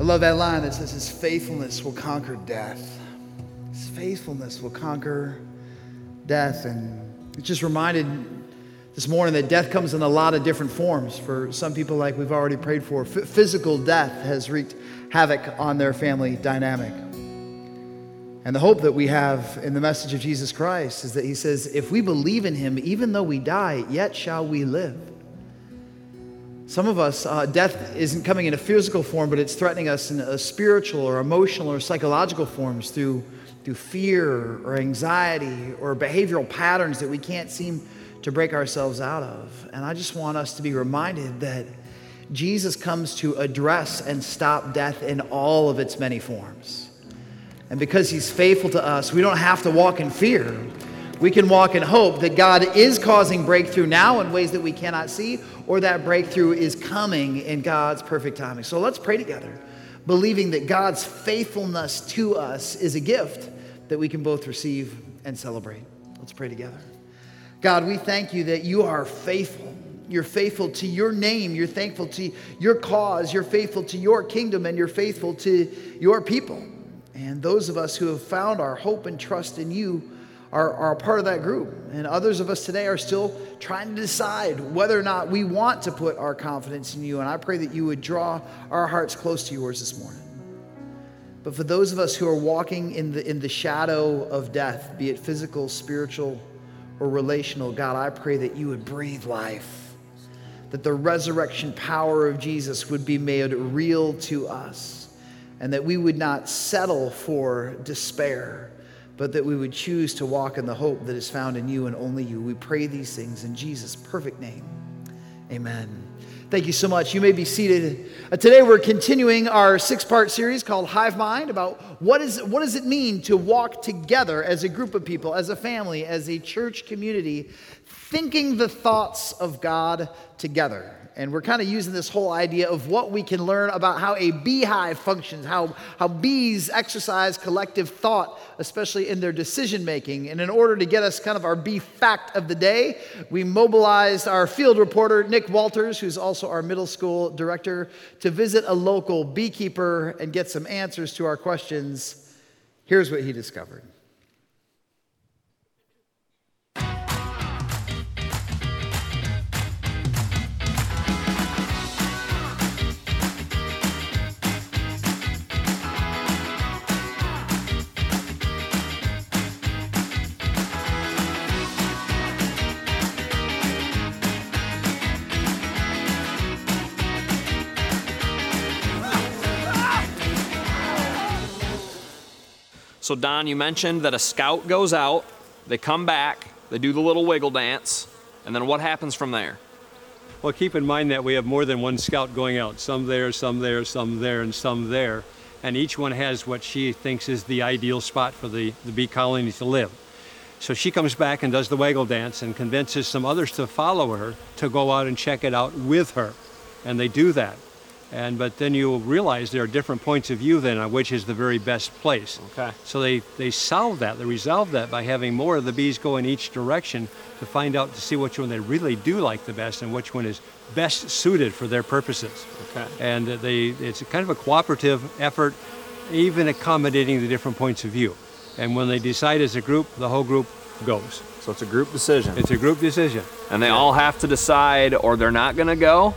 I love that line that says, His faithfulness will conquer death. His faithfulness will conquer death. And it just reminded this morning that death comes in a lot of different forms. For some people, like we've already prayed for, F- physical death has wreaked havoc on their family dynamic. And the hope that we have in the message of Jesus Christ is that He says, if we believe in Him, even though we die, yet shall we live. Some of us, uh, death isn't coming in a physical form, but it's threatening us in a spiritual or emotional or psychological forms through, through fear or anxiety or behavioral patterns that we can't seem to break ourselves out of. And I just want us to be reminded that Jesus comes to address and stop death in all of its many forms. And because he's faithful to us, we don't have to walk in fear. We can walk in hope that God is causing breakthrough now in ways that we cannot see, or that breakthrough is coming in God's perfect timing. So let's pray together, believing that God's faithfulness to us is a gift that we can both receive and celebrate. Let's pray together. God, we thank you that you are faithful. You're faithful to your name. You're thankful to your cause. You're faithful to your kingdom, and you're faithful to your people. And those of us who have found our hope and trust in you are, are a part of that group. And others of us today are still trying to decide whether or not we want to put our confidence in you. And I pray that you would draw our hearts close to yours this morning. But for those of us who are walking in the, in the shadow of death, be it physical, spiritual, or relational, God, I pray that you would breathe life, that the resurrection power of Jesus would be made real to us, and that we would not settle for despair but that we would choose to walk in the hope that is found in you and only you. We pray these things in Jesus' perfect name. Amen. Thank you so much. You may be seated. Uh, today we're continuing our six-part series called Hive Mind about what, is, what does it mean to walk together as a group of people, as a family, as a church community, thinking the thoughts of God together and we're kind of using this whole idea of what we can learn about how a beehive functions, how, how bees exercise collective thought, especially in their decision making. And in order to get us kind of our bee fact of the day, we mobilized our field reporter, Nick Walters, who's also our middle school director, to visit a local beekeeper and get some answers to our questions. Here's what he discovered. So, Don, you mentioned that a scout goes out, they come back, they do the little wiggle dance, and then what happens from there? Well, keep in mind that we have more than one scout going out some there, some there, some there, and some there. And each one has what she thinks is the ideal spot for the, the bee colony to live. So she comes back and does the waggle dance and convinces some others to follow her to go out and check it out with her. And they do that. And but then you realize there are different points of view then on which is the very best place. Okay. So they, they solve that, they resolve that by having more of the bees go in each direction to find out to see which one they really do like the best and which one is best suited for their purposes. Okay. And they it's kind of a cooperative effort, even accommodating the different points of view. And when they decide as a group, the whole group goes. So it's a group decision. It's a group decision. And they all have to decide or they're not going to go?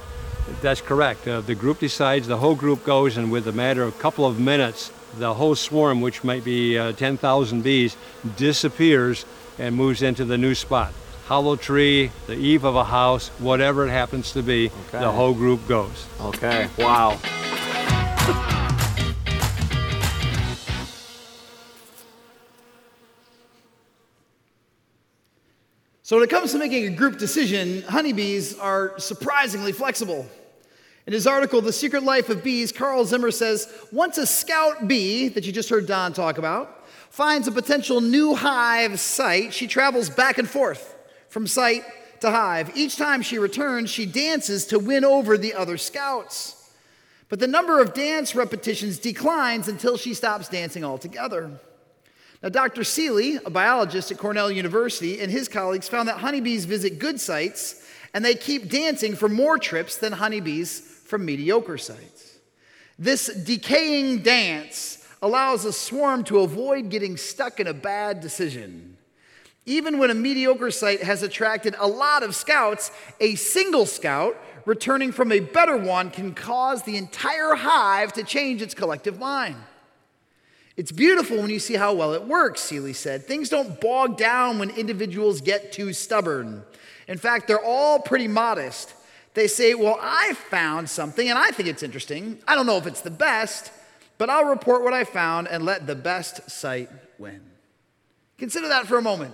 That's correct. Uh, the group decides, the whole group goes, and with a matter of a couple of minutes, the whole swarm, which might be uh, 10,000 bees, disappears and moves into the new spot. Hollow tree, the eave of a house, whatever it happens to be, Okay. the whole group goes. Okay. Wow. So, when it comes to making a group decision, honeybees are surprisingly flexible. In his article, The Secret Life of Bees, Carl Zimmer says once a scout bee, that you just heard Don talk about, finds a potential new hive site, she travels back and forth from site to hive. Each time she returns, she dances to win over the other scouts. But the number of dance repetitions declines until she stops dancing altogether. Now, Dr. Seeley, a biologist at Cornell University, and his colleagues found that honeybees visit good sites and they keep dancing for more trips than honeybees from mediocre sites. This decaying dance allows a swarm to avoid getting stuck in a bad decision. Even when a mediocre site has attracted a lot of scouts, a single scout returning from a better one can cause the entire hive to change its collective mind. It's beautiful when you see how well it works, Seeley said. Things don't bog down when individuals get too stubborn. In fact, they're all pretty modest. They say, Well, I found something and I think it's interesting. I don't know if it's the best, but I'll report what I found and let the best site win. Consider that for a moment.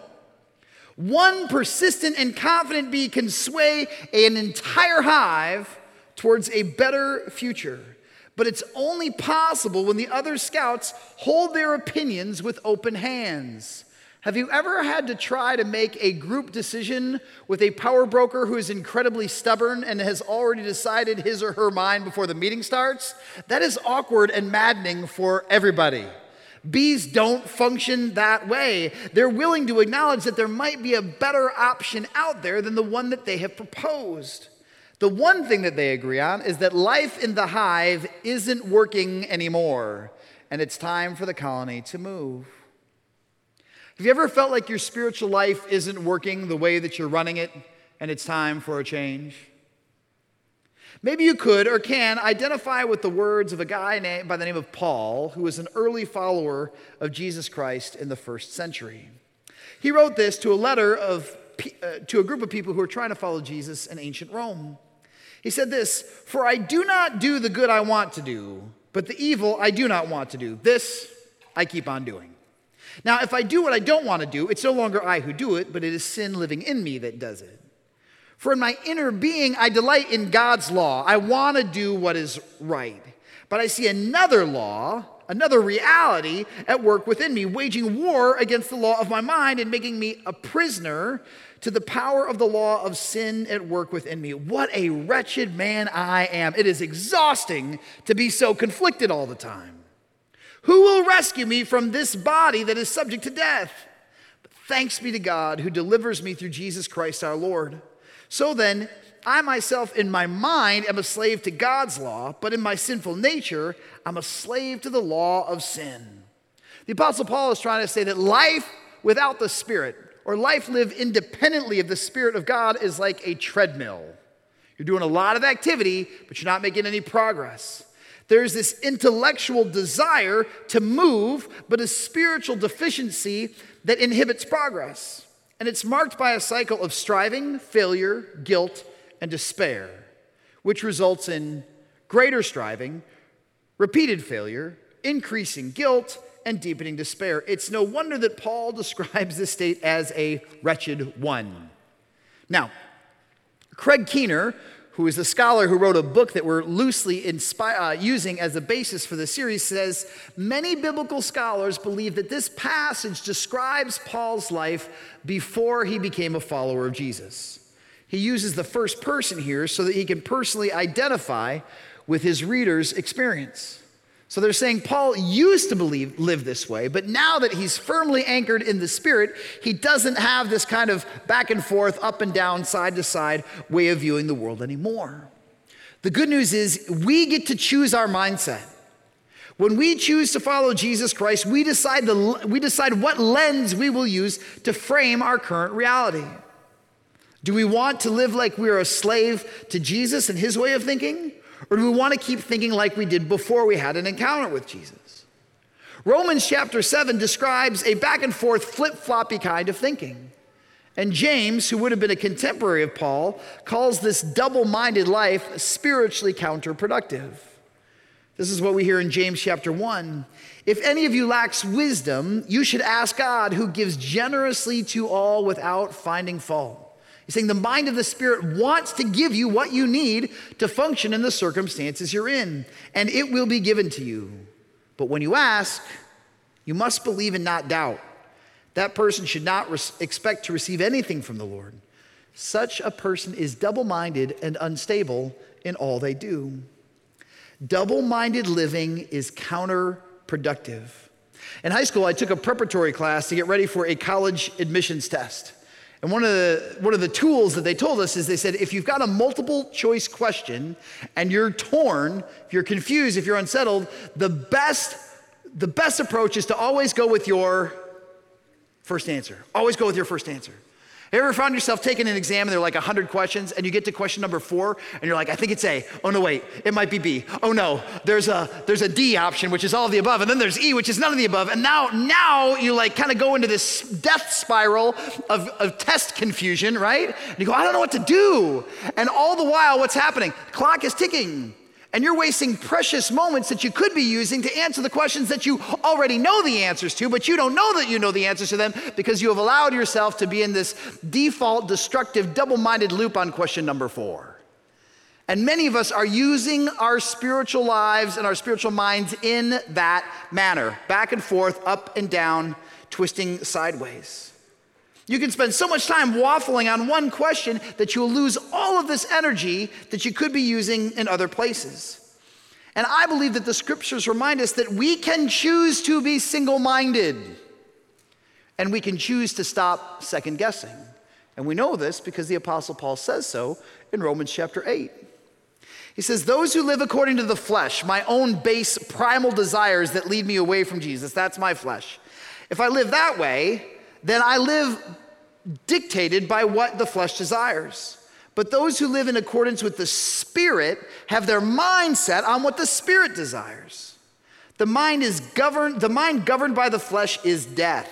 One persistent and confident bee can sway an entire hive towards a better future. But it's only possible when the other scouts hold their opinions with open hands. Have you ever had to try to make a group decision with a power broker who is incredibly stubborn and has already decided his or her mind before the meeting starts? That is awkward and maddening for everybody. Bees don't function that way. They're willing to acknowledge that there might be a better option out there than the one that they have proposed. The one thing that they agree on is that life in the hive isn't working anymore, and it's time for the colony to move. Have you ever felt like your spiritual life isn't working the way that you're running it, and it's time for a change? Maybe you could or can identify with the words of a guy named, by the name of Paul, who was an early follower of Jesus Christ in the first century. He wrote this to a letter of, uh, to a group of people who were trying to follow Jesus in ancient Rome. He said this For I do not do the good I want to do, but the evil I do not want to do. This I keep on doing. Now, if I do what I don't want to do, it's no longer I who do it, but it is sin living in me that does it. For in my inner being, I delight in God's law. I want to do what is right. But I see another law, another reality at work within me, waging war against the law of my mind and making me a prisoner to the power of the law of sin at work within me. What a wretched man I am. It is exhausting to be so conflicted all the time. Who will rescue me from this body that is subject to death? But thanks be to God who delivers me through Jesus Christ our Lord. So then, I myself in my mind am a slave to God's law, but in my sinful nature, I'm a slave to the law of sin. The Apostle Paul is trying to say that life without the Spirit, or life lived independently of the Spirit of God, is like a treadmill. You're doing a lot of activity, but you're not making any progress. There's this intellectual desire to move, but a spiritual deficiency that inhibits progress. And it's marked by a cycle of striving, failure, guilt, and despair, which results in greater striving, repeated failure, increasing guilt, and deepening despair. It's no wonder that Paul describes this state as a wretched one. Now, Craig Keener, who is a scholar who wrote a book that we're loosely inspi- uh, using as a basis for the series, says many biblical scholars believe that this passage describes Paul's life before he became a follower of Jesus. He uses the first person here so that he can personally identify with his reader's experience. So they're saying Paul used to believe live this way, but now that he's firmly anchored in the spirit, he doesn't have this kind of back and forth, up and down, side to side way of viewing the world anymore. The good news is we get to choose our mindset. When we choose to follow Jesus Christ, we decide, the, we decide what lens we will use to frame our current reality. Do we want to live like we're a slave to Jesus and his way of thinking? Or do we want to keep thinking like we did before we had an encounter with Jesus? Romans chapter 7 describes a back and forth, flip floppy kind of thinking. And James, who would have been a contemporary of Paul, calls this double minded life spiritually counterproductive. This is what we hear in James chapter 1. If any of you lacks wisdom, you should ask God, who gives generously to all without finding fault. He's saying the mind of the Spirit wants to give you what you need to function in the circumstances you're in, and it will be given to you. But when you ask, you must believe and not doubt. That person should not res- expect to receive anything from the Lord. Such a person is double minded and unstable in all they do. Double minded living is counterproductive. In high school, I took a preparatory class to get ready for a college admissions test. And one of, the, one of the tools that they told us is they said if you've got a multiple choice question and you're torn, if you're confused, if you're unsettled, the best, the best approach is to always go with your first answer. Always go with your first answer. You ever found yourself taking an exam and there are like 100 questions and you get to question number four and you're like, I think it's A. Oh no, wait, it might be B. Oh no, there's a, there's a D option, which is all of the above. And then there's E, which is none of the above. And now, now you like kind of go into this death spiral of, of test confusion, right? And you go, I don't know what to do. And all the while, what's happening? clock is ticking. And you're wasting precious moments that you could be using to answer the questions that you already know the answers to, but you don't know that you know the answers to them because you have allowed yourself to be in this default, destructive, double minded loop on question number four. And many of us are using our spiritual lives and our spiritual minds in that manner back and forth, up and down, twisting sideways. You can spend so much time waffling on one question that you'll lose all of this energy that you could be using in other places. And I believe that the scriptures remind us that we can choose to be single minded and we can choose to stop second guessing. And we know this because the Apostle Paul says so in Romans chapter 8. He says, Those who live according to the flesh, my own base primal desires that lead me away from Jesus, that's my flesh. If I live that way, then I live dictated by what the flesh desires. But those who live in accordance with the Spirit have their mind set on what the Spirit desires. The mind is governed, the mind governed by the flesh is death.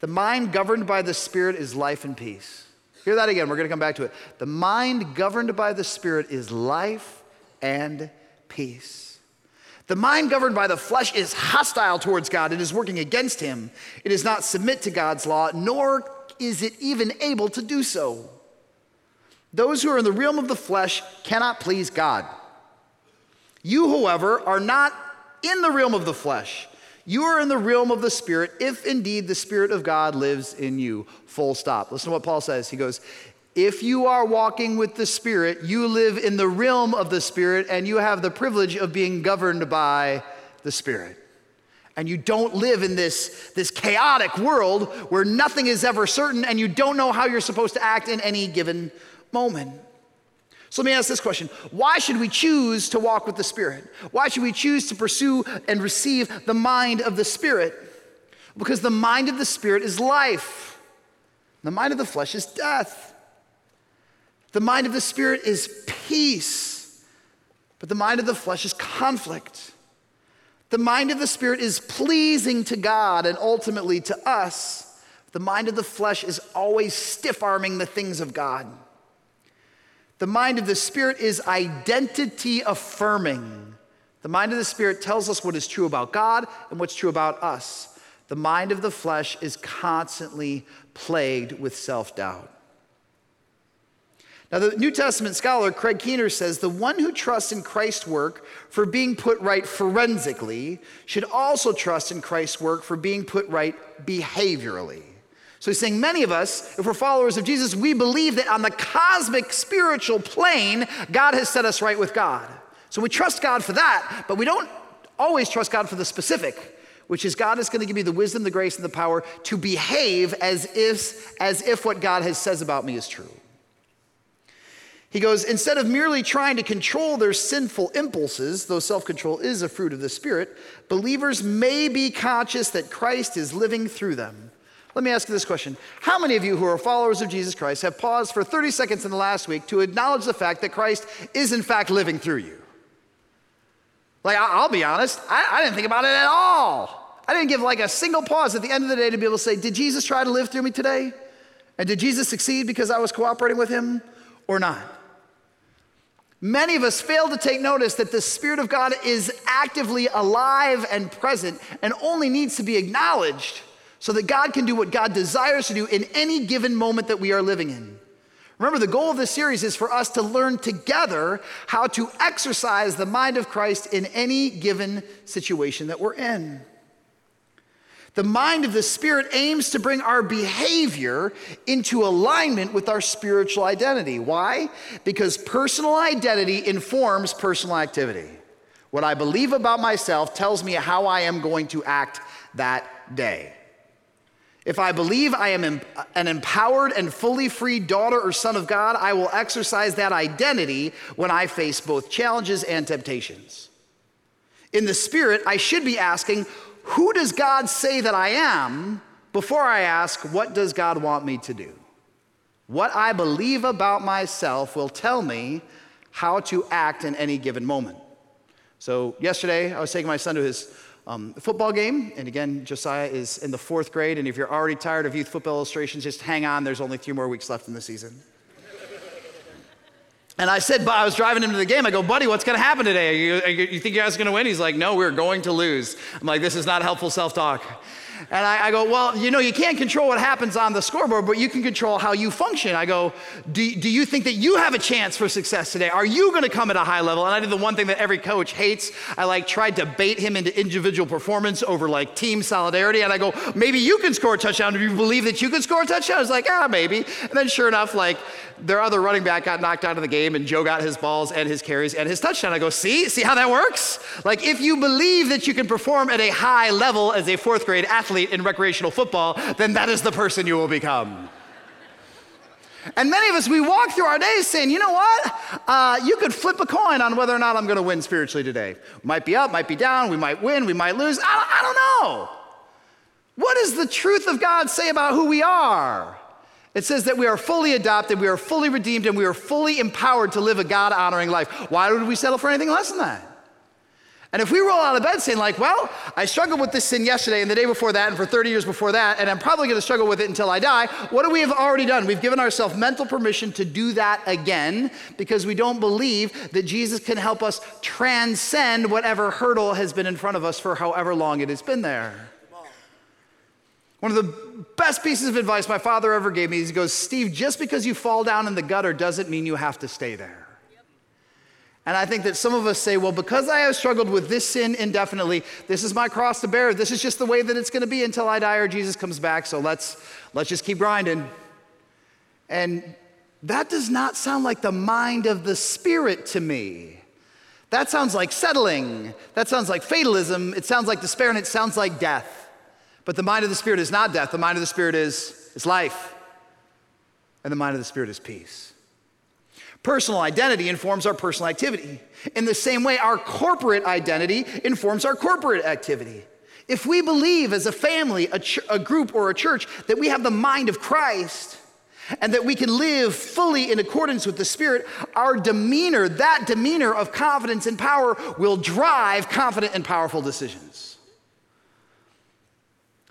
The mind governed by the Spirit is life and peace. Hear that again, we're gonna come back to it. The mind governed by the Spirit is life and peace. The mind governed by the flesh is hostile towards God. It is working against Him. It does not submit to God's law, nor is it even able to do so. Those who are in the realm of the flesh cannot please God. You, however, are not in the realm of the flesh. You are in the realm of the Spirit, if indeed the Spirit of God lives in you. Full stop. Listen to what Paul says. He goes, if you are walking with the Spirit, you live in the realm of the Spirit and you have the privilege of being governed by the Spirit. And you don't live in this, this chaotic world where nothing is ever certain and you don't know how you're supposed to act in any given moment. So let me ask this question Why should we choose to walk with the Spirit? Why should we choose to pursue and receive the mind of the Spirit? Because the mind of the Spirit is life, the mind of the flesh is death. The mind of the Spirit is peace, but the mind of the flesh is conflict. The mind of the Spirit is pleasing to God and ultimately to us. The mind of the flesh is always stiff arming the things of God. The mind of the Spirit is identity affirming. The mind of the Spirit tells us what is true about God and what's true about us. The mind of the flesh is constantly plagued with self doubt. Now, the New Testament scholar Craig Keener says the one who trusts in Christ's work for being put right forensically should also trust in Christ's work for being put right behaviorally. So he's saying many of us, if we're followers of Jesus, we believe that on the cosmic spiritual plane, God has set us right with God. So we trust God for that, but we don't always trust God for the specific, which is God is going to give me the wisdom, the grace, and the power to behave as if, as if what God has says about me is true. He goes, instead of merely trying to control their sinful impulses, though self control is a fruit of the Spirit, believers may be conscious that Christ is living through them. Let me ask you this question How many of you who are followers of Jesus Christ have paused for 30 seconds in the last week to acknowledge the fact that Christ is, in fact, living through you? Like, I'll be honest, I, I didn't think about it at all. I didn't give like a single pause at the end of the day to be able to say, Did Jesus try to live through me today? And did Jesus succeed because I was cooperating with him or not? Many of us fail to take notice that the Spirit of God is actively alive and present and only needs to be acknowledged so that God can do what God desires to do in any given moment that we are living in. Remember, the goal of this series is for us to learn together how to exercise the mind of Christ in any given situation that we're in. The mind of the Spirit aims to bring our behavior into alignment with our spiritual identity. Why? Because personal identity informs personal activity. What I believe about myself tells me how I am going to act that day. If I believe I am an empowered and fully free daughter or son of God, I will exercise that identity when I face both challenges and temptations. In the spirit, I should be asking, Who does God say that I am? before I ask, What does God want me to do? What I believe about myself will tell me how to act in any given moment. So, yesterday, I was taking my son to his um, football game. And again, Josiah is in the fourth grade. And if you're already tired of youth football illustrations, just hang on. There's only three more weeks left in the season. And I said, I was driving him to the game. I go, buddy, what's going to happen today? You, you think you guys are going to win? He's like, no, we're going to lose. I'm like, this is not helpful self talk. And I, I, go, well, you know, you can't control what happens on the scoreboard, but you can control how you function. I go, do, do you think that you have a chance for success today? Are you going to come at a high level? And I did the one thing that every coach hates. I like tried to bait him into individual performance over like team solidarity. And I go, maybe you can score a touchdown. Do you believe that you can score a touchdown? I was like, ah, maybe. And then sure enough, like their other running back got knocked out of the game and Joe got his balls and his carries and his touchdown. I go, see, see how that works? Like if you believe that you can perform at a high level as a fourth grade athlete in recreational football, then that is the person you will become. And many of us, we walk through our days saying, you know what? Uh, you could flip a coin on whether or not I'm going to win spiritually today. Might be up, might be down, we might win, we might lose. I, I don't know. What does the truth of God say about who we are? It says that we are fully adopted, we are fully redeemed, and we are fully empowered to live a God honoring life. Why would we settle for anything less than that? And if we roll out of bed saying, like, well, I struggled with this sin yesterday and the day before that and for 30 years before that, and I'm probably gonna struggle with it until I die, what do we have already done? We've given ourselves mental permission to do that again because we don't believe that Jesus can help us transcend whatever hurdle has been in front of us for however long it has been there. One of the best pieces of advice my father ever gave me is he goes, Steve, just because you fall down in the gutter doesn't mean you have to stay there. And I think that some of us say, well, because I have struggled with this sin indefinitely, this is my cross to bear. This is just the way that it's going to be until I die or Jesus comes back. So let's, let's just keep grinding. And that does not sound like the mind of the Spirit to me. That sounds like settling. That sounds like fatalism. It sounds like despair and it sounds like death. But the mind of the Spirit is not death. The mind of the Spirit is, is life. And the mind of the Spirit is peace. Personal identity informs our personal activity. In the same way, our corporate identity informs our corporate activity. If we believe as a family, a, ch- a group, or a church that we have the mind of Christ, and that we can live fully in accordance with the Spirit, our demeanor, that demeanor of confidence and power, will drive confident and powerful decisions.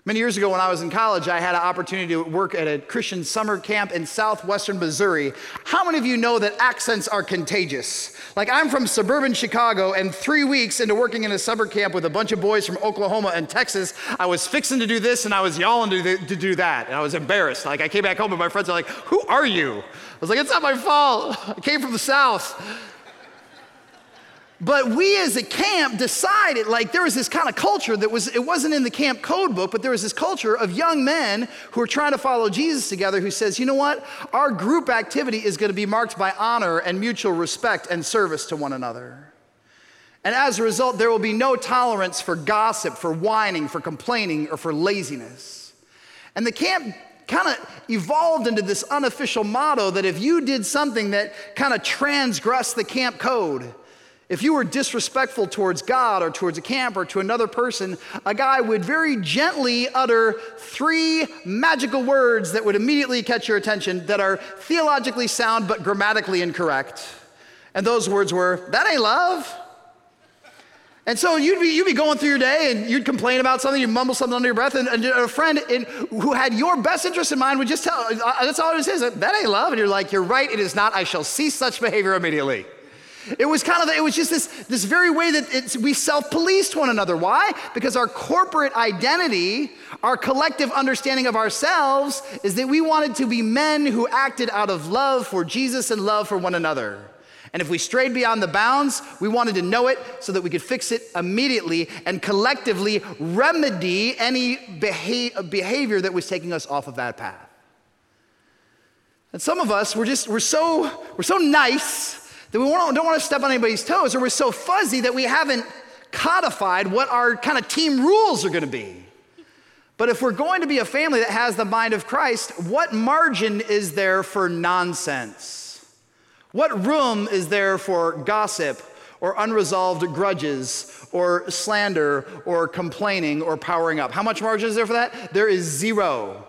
Many years ago, when I was in college, I had an opportunity to work at a Christian summer camp in southwestern Missouri. How many of you know that accents are contagious? Like, I'm from suburban Chicago, and three weeks into working in a summer camp with a bunch of boys from Oklahoma and Texas, I was fixing to do this and I was yawling to, to do that. And I was embarrassed. Like, I came back home and my friends are like, Who are you? I was like, It's not my fault. I came from the South. But we as a camp decided, like there was this kind of culture that was, it wasn't in the camp code book, but there was this culture of young men who are trying to follow Jesus together who says, you know what? Our group activity is going to be marked by honor and mutual respect and service to one another. And as a result, there will be no tolerance for gossip, for whining, for complaining, or for laziness. And the camp kind of evolved into this unofficial motto that if you did something that kind of transgressed the camp code, if you were disrespectful towards God or towards a camp or to another person, a guy would very gently utter three magical words that would immediately catch your attention that are theologically sound but grammatically incorrect. And those words were, That ain't love. And so you'd be, you'd be going through your day and you'd complain about something, you'd mumble something under your breath, and, and a friend in, who had your best interest in mind would just tell, uh, that's all it is, that ain't love. And you're like, you're right, it is not. I shall cease such behavior immediately. It was kind of, it was just this, this very way that we self policed one another. Why? Because our corporate identity, our collective understanding of ourselves, is that we wanted to be men who acted out of love for Jesus and love for one another. And if we strayed beyond the bounds, we wanted to know it so that we could fix it immediately and collectively remedy any behavior that was taking us off of that path. And some of us, we're just, we're so, we're so nice that we don't want to step on anybody's toes, or we're so fuzzy that we haven't codified what our kind of team rules are going to be. But if we're going to be a family that has the mind of Christ, what margin is there for nonsense? What room is there for gossip or unresolved grudges or slander or complaining or powering up? How much margin is there for that? There is zero.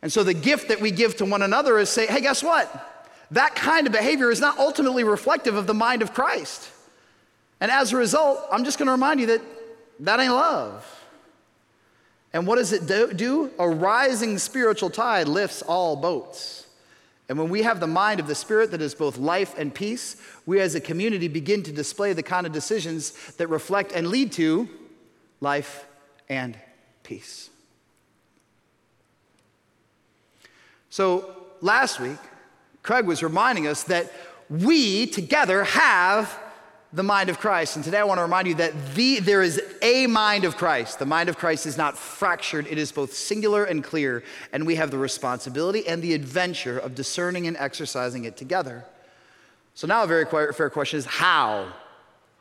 And so the gift that we give to one another is say, hey, guess what? That kind of behavior is not ultimately reflective of the mind of Christ. And as a result, I'm just going to remind you that that ain't love. And what does it do? A rising spiritual tide lifts all boats. And when we have the mind of the Spirit that is both life and peace, we as a community begin to display the kind of decisions that reflect and lead to life and peace. So last week, Craig was reminding us that we together have the mind of Christ. And today I want to remind you that the, there is a mind of Christ. The mind of Christ is not fractured, it is both singular and clear. And we have the responsibility and the adventure of discerning and exercising it together. So now a very fair question is how?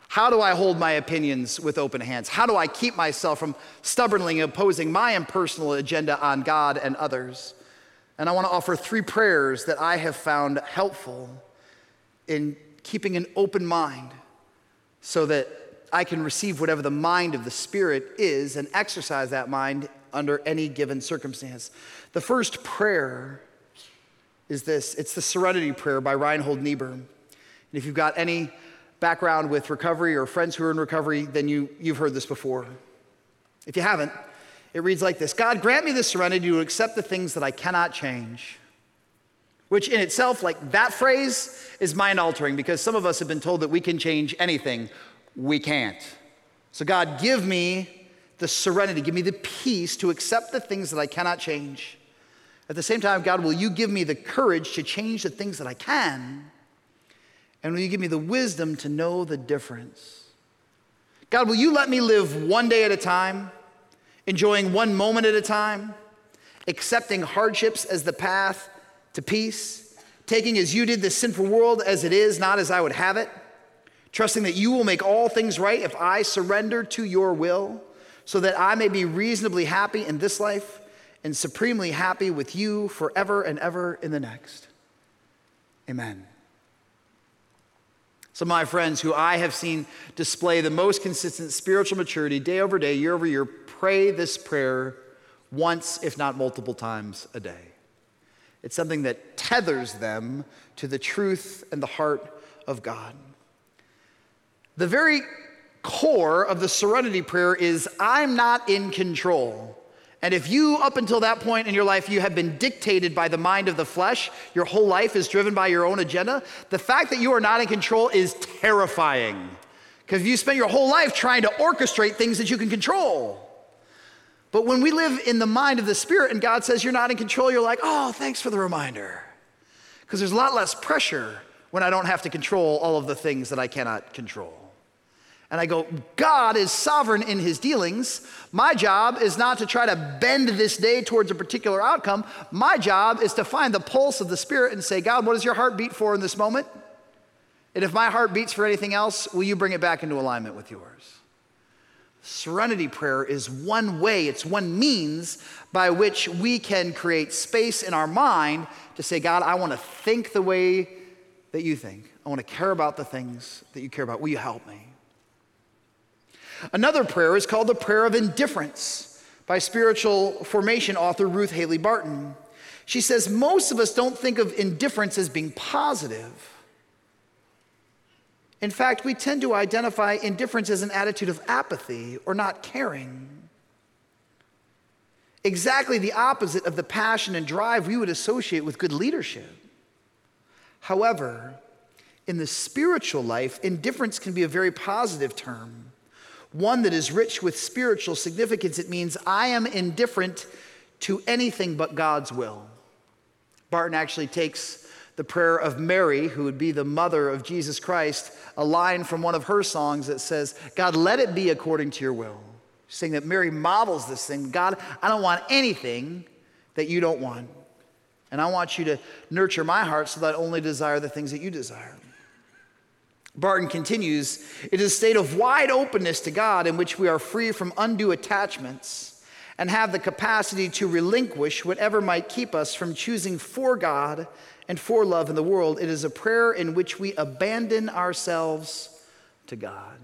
How do I hold my opinions with open hands? How do I keep myself from stubbornly opposing my impersonal agenda on God and others? And I want to offer three prayers that I have found helpful in keeping an open mind so that I can receive whatever the mind of the Spirit is and exercise that mind under any given circumstance. The first prayer is this it's the Serenity Prayer by Reinhold Niebuhr. And if you've got any background with recovery or friends who are in recovery, then you, you've heard this before. If you haven't, it reads like this God, grant me the serenity to accept the things that I cannot change which in itself, like that phrase, is mind altering because some of us have been told that we can change anything. We can't. So, God, give me the serenity, give me the peace to accept the things that I cannot change. At the same time, God, will you give me the courage to change the things that I can? And will you give me the wisdom to know the difference? God, will you let me live one day at a time, enjoying one moment at a time, accepting hardships as the path to peace, taking as you did the sinful world as it is, not as I would have it, trusting that you will make all things right if I surrender to your will, so that I may be reasonably happy in this life and supremely happy with you forever and ever in the next. Amen. Some of my friends who I have seen display the most consistent spiritual maturity day over day, year over year, pray this prayer once, if not multiple times a day. It's something that tethers them to the truth and the heart of God. The very core of the serenity prayer is I'm not in control. And if you, up until that point in your life, you have been dictated by the mind of the flesh, your whole life is driven by your own agenda, the fact that you are not in control is terrifying. Because you spend your whole life trying to orchestrate things that you can control. But when we live in the mind of the Spirit and God says you're not in control, you're like, oh, thanks for the reminder. Because there's a lot less pressure when I don't have to control all of the things that I cannot control. And I go, God is sovereign in his dealings. My job is not to try to bend this day towards a particular outcome. My job is to find the pulse of the Spirit and say, God, what does your heart beat for in this moment? And if my heart beats for anything else, will you bring it back into alignment with yours? Serenity prayer is one way, it's one means by which we can create space in our mind to say, God, I want to think the way that you think. I want to care about the things that you care about. Will you help me? Another prayer is called the prayer of indifference by spiritual formation author Ruth Haley Barton. She says, Most of us don't think of indifference as being positive. In fact, we tend to identify indifference as an attitude of apathy or not caring. Exactly the opposite of the passion and drive we would associate with good leadership. However, in the spiritual life, indifference can be a very positive term, one that is rich with spiritual significance. It means I am indifferent to anything but God's will. Barton actually takes the prayer of Mary, who would be the mother of Jesus Christ, a line from one of her songs that says, God, let it be according to your will. Saying that Mary models this thing God, I don't want anything that you don't want. And I want you to nurture my heart so that I only desire the things that you desire. Barton continues It is a state of wide openness to God in which we are free from undue attachments and have the capacity to relinquish whatever might keep us from choosing for God and for love in the world. It is a prayer in which we abandon ourselves to God.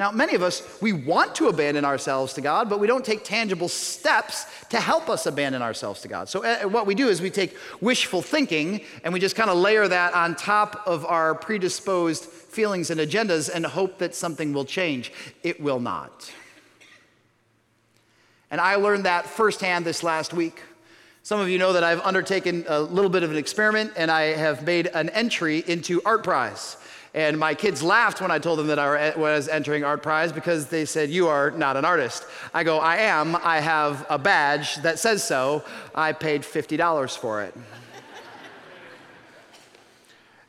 Now, many of us, we want to abandon ourselves to God, but we don't take tangible steps to help us abandon ourselves to God. So, uh, what we do is we take wishful thinking and we just kind of layer that on top of our predisposed feelings and agendas and hope that something will change. It will not. And I learned that firsthand this last week. Some of you know that I've undertaken a little bit of an experiment and I have made an entry into Art Prize. And my kids laughed when I told them that I was entering Art Prize because they said, You are not an artist. I go, I am. I have a badge that says so. I paid $50 for it.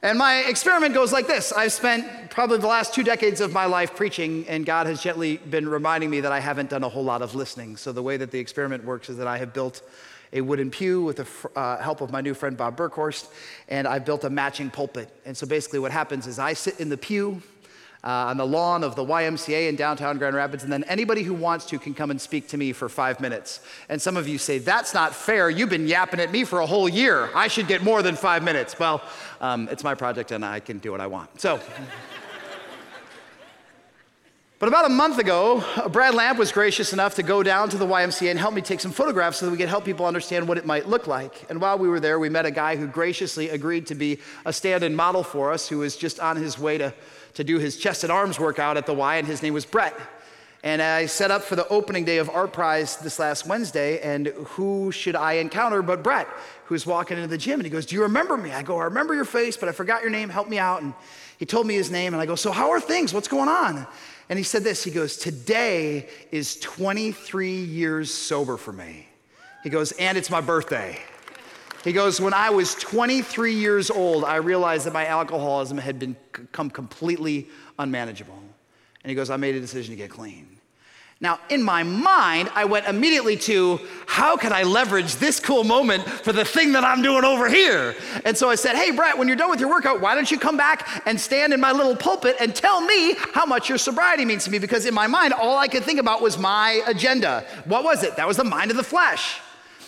and my experiment goes like this I've spent probably the last two decades of my life preaching, and God has gently been reminding me that I haven't done a whole lot of listening. So the way that the experiment works is that I have built a wooden pew with the uh, help of my new friend Bob Burkhorst, and I built a matching pulpit. And so basically, what happens is I sit in the pew. Uh, on the lawn of the YMCA in downtown Grand Rapids, and then anybody who wants to can come and speak to me for five minutes. And some of you say, That's not fair. You've been yapping at me for a whole year. I should get more than five minutes. Well, um, it's my project, and I can do what I want. So, but about a month ago, Brad Lamp was gracious enough to go down to the YMCA and help me take some photographs so that we could help people understand what it might look like. And while we were there, we met a guy who graciously agreed to be a stand in model for us, who was just on his way to, to do his chest and arms workout at the Y, and his name was Brett. And I set up for the opening day of Art Prize this last Wednesday, and who should I encounter but Brett, who's walking into the gym, and he goes, Do you remember me? I go, I remember your face, but I forgot your name, help me out. And he told me his name, and I go, So how are things? What's going on? And he said this He goes, Today is 23 years sober for me. He goes, And it's my birthday. He goes, When I was 23 years old, I realized that my alcoholism had become completely unmanageable. And he goes, I made a decision to get clean. Now, in my mind, I went immediately to how can I leverage this cool moment for the thing that I'm doing over here? And so I said, Hey, Brett, when you're done with your workout, why don't you come back and stand in my little pulpit and tell me how much your sobriety means to me? Because in my mind, all I could think about was my agenda. What was it? That was the mind of the flesh.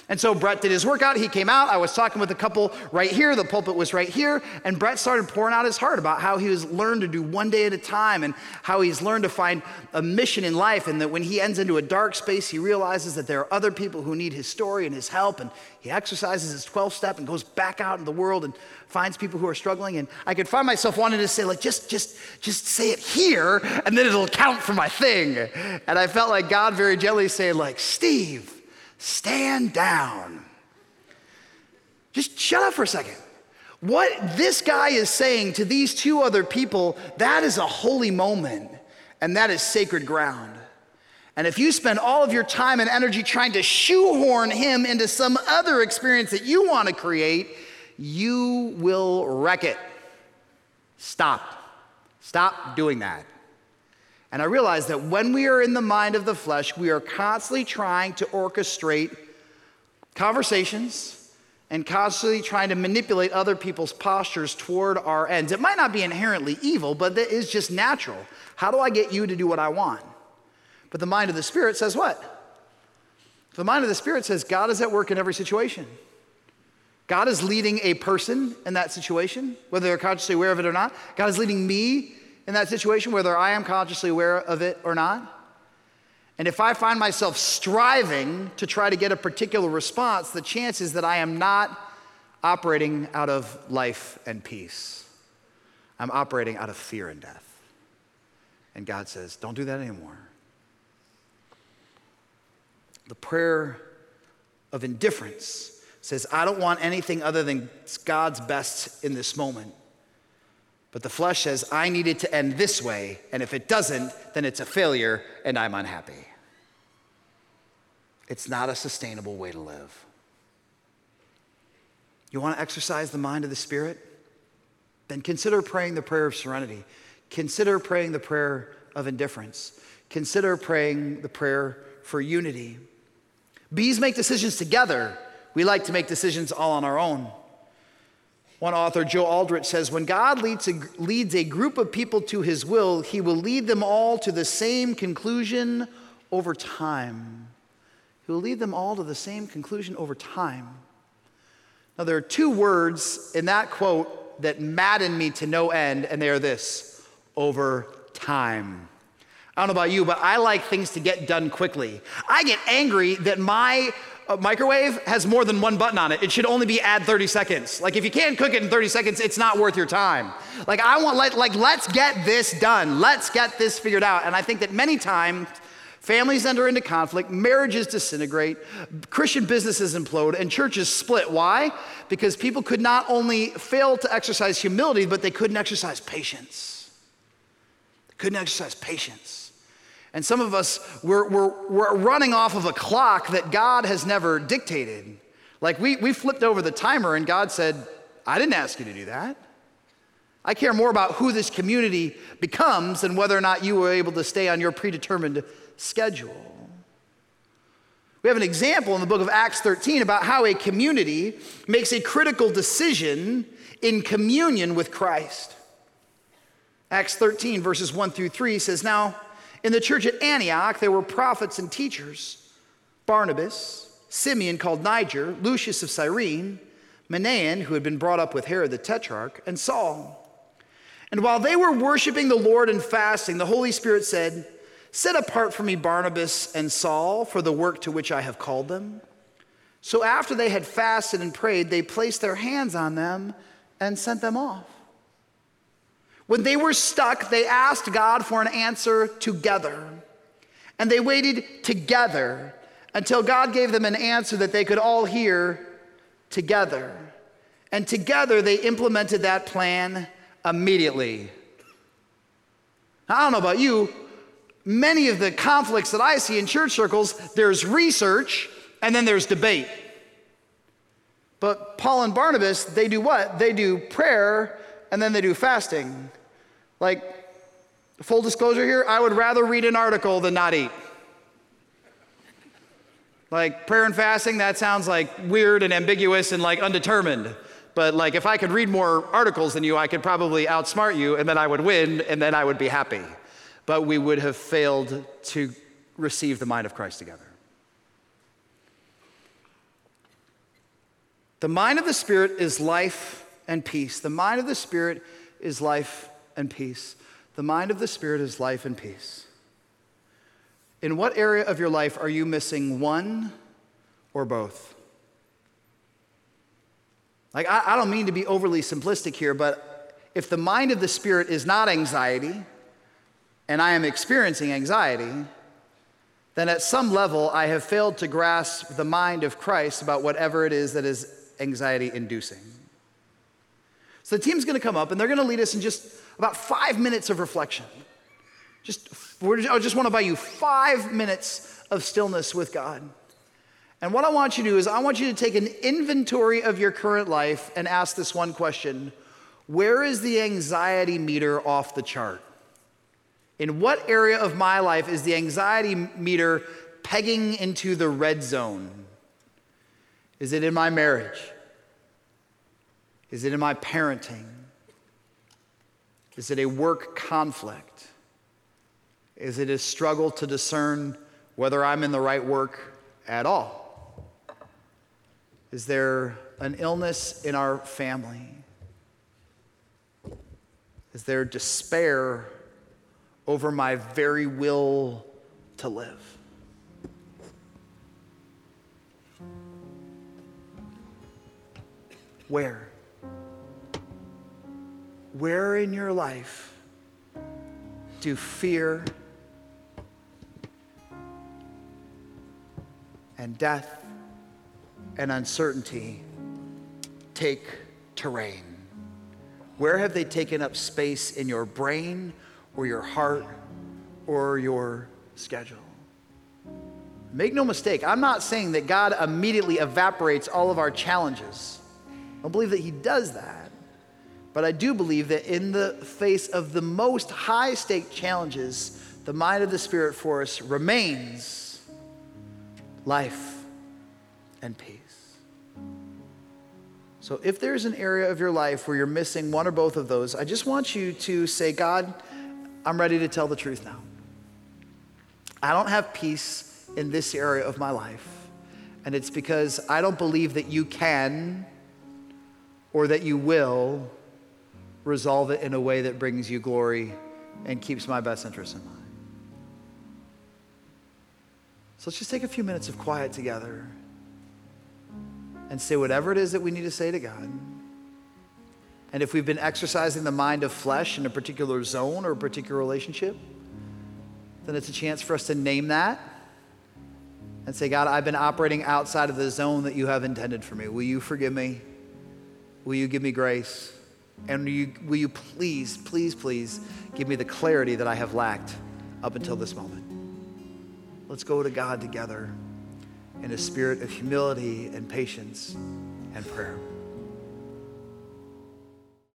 And so Brett did his workout. He came out. I was talking with a couple right here. The pulpit was right here. And Brett started pouring out his heart about how he has learned to do one day at a time and how he's learned to find a mission in life. And that when he ends into a dark space, he realizes that there are other people who need his story and his help. And he exercises his 12 step and goes back out in the world and finds people who are struggling. And I could find myself wanting to say, like, just, just, just say it here and then it'll count for my thing. And I felt like God very gently saying, like, Steve, stand down. Just shut up for a second. What this guy is saying to these two other people, that is a holy moment and that is sacred ground. And if you spend all of your time and energy trying to shoehorn him into some other experience that you want to create, you will wreck it. Stop. Stop doing that. And I realize that when we are in the mind of the flesh, we are constantly trying to orchestrate conversations and constantly trying to manipulate other people's postures toward our ends. It might not be inherently evil, but it is just natural. How do I get you to do what I want? But the mind of the Spirit says what? The mind of the Spirit says God is at work in every situation. God is leading a person in that situation, whether they're consciously aware of it or not. God is leading me in that situation, whether I am consciously aware of it or not. And if I find myself striving to try to get a particular response, the chance is that I am not operating out of life and peace. I'm operating out of fear and death. And God says, don't do that anymore. The prayer of indifference says, I don't want anything other than God's best in this moment. But the flesh says, I need it to end this way, and if it doesn't, then it's a failure and I'm unhappy. It's not a sustainable way to live. You want to exercise the mind of the Spirit? Then consider praying the prayer of serenity. Consider praying the prayer of indifference. Consider praying the prayer for unity. Bees make decisions together. We like to make decisions all on our own. One author, Joe Aldrich, says When God leads a, leads a group of people to his will, he will lead them all to the same conclusion over time. He will lead them all to the same conclusion over time. Now, there are two words in that quote that madden me to no end, and they are this over time. I don't know about you, but I like things to get done quickly. I get angry that my microwave has more than one button on it. It should only be add 30 seconds. Like if you can't cook it in 30 seconds, it's not worth your time. Like I want like, like let's get this done. Let's get this figured out. And I think that many times Families enter into conflict, marriages disintegrate, Christian businesses implode, and churches split. Why? Because people could not only fail to exercise humility, but they couldn't exercise patience. They couldn't exercise patience. And some of us, we're, we're, we're running off of a clock that God has never dictated. Like we, we flipped over the timer, and God said, I didn't ask you to do that. I care more about who this community becomes than whether or not you were able to stay on your predetermined schedule. We have an example in the book of Acts 13 about how a community makes a critical decision in communion with Christ. Acts 13, verses 1 through 3 says, Now, in the church at Antioch, there were prophets and teachers Barnabas, Simeon called Niger, Lucius of Cyrene, Manaen, who had been brought up with Herod the Tetrarch, and Saul. And while they were worshiping the Lord and fasting, the Holy Spirit said, Set apart for me Barnabas and Saul for the work to which I have called them. So after they had fasted and prayed, they placed their hands on them and sent them off. When they were stuck, they asked God for an answer together. And they waited together until God gave them an answer that they could all hear together. And together they implemented that plan immediately. I don't know about you, many of the conflicts that I see in church circles, there's research and then there's debate. But Paul and Barnabas, they do what? They do prayer and then they do fasting. Like, full disclosure here, I would rather read an article than not eat. Like, prayer and fasting, that sounds like weird and ambiguous and like undetermined. But like, if I could read more articles than you, I could probably outsmart you and then I would win and then I would be happy but we would have failed to receive the mind of Christ together. The mind of the Spirit is life and peace. The mind of the Spirit is life and peace. The mind of the Spirit is life and peace. In what area of your life are you missing one or both? Like, I, I don't mean to be overly simplistic here, but if the mind of the Spirit is not anxiety, and I am experiencing anxiety, then at some level I have failed to grasp the mind of Christ about whatever it is that is anxiety inducing. So the team's gonna come up and they're gonna lead us in just about five minutes of reflection. Just, I just wanna buy you five minutes of stillness with God. And what I want you to do is, I want you to take an inventory of your current life and ask this one question Where is the anxiety meter off the chart? In what area of my life is the anxiety meter pegging into the red zone? Is it in my marriage? Is it in my parenting? Is it a work conflict? Is it a struggle to discern whether I'm in the right work at all? Is there an illness in our family? Is there despair over my very will to live. Where? Where in your life do fear and death and uncertainty take terrain? Where have they taken up space in your brain or your heart or your schedule. Make no mistake, I'm not saying that God immediately evaporates all of our challenges. I don't believe that He does that. But I do believe that in the face of the most high stake challenges, the mind of the Spirit for us remains life and peace. So if there's an area of your life where you're missing one or both of those, I just want you to say, God, I'm ready to tell the truth now. I don't have peace in this area of my life. And it's because I don't believe that you can or that you will resolve it in a way that brings you glory and keeps my best interests in mind. So let's just take a few minutes of quiet together and say whatever it is that we need to say to God. And if we've been exercising the mind of flesh in a particular zone or a particular relationship, then it's a chance for us to name that and say, God, I've been operating outside of the zone that you have intended for me. Will you forgive me? Will you give me grace? And will you, will you please, please, please give me the clarity that I have lacked up until this moment? Let's go to God together in a spirit of humility and patience and prayer.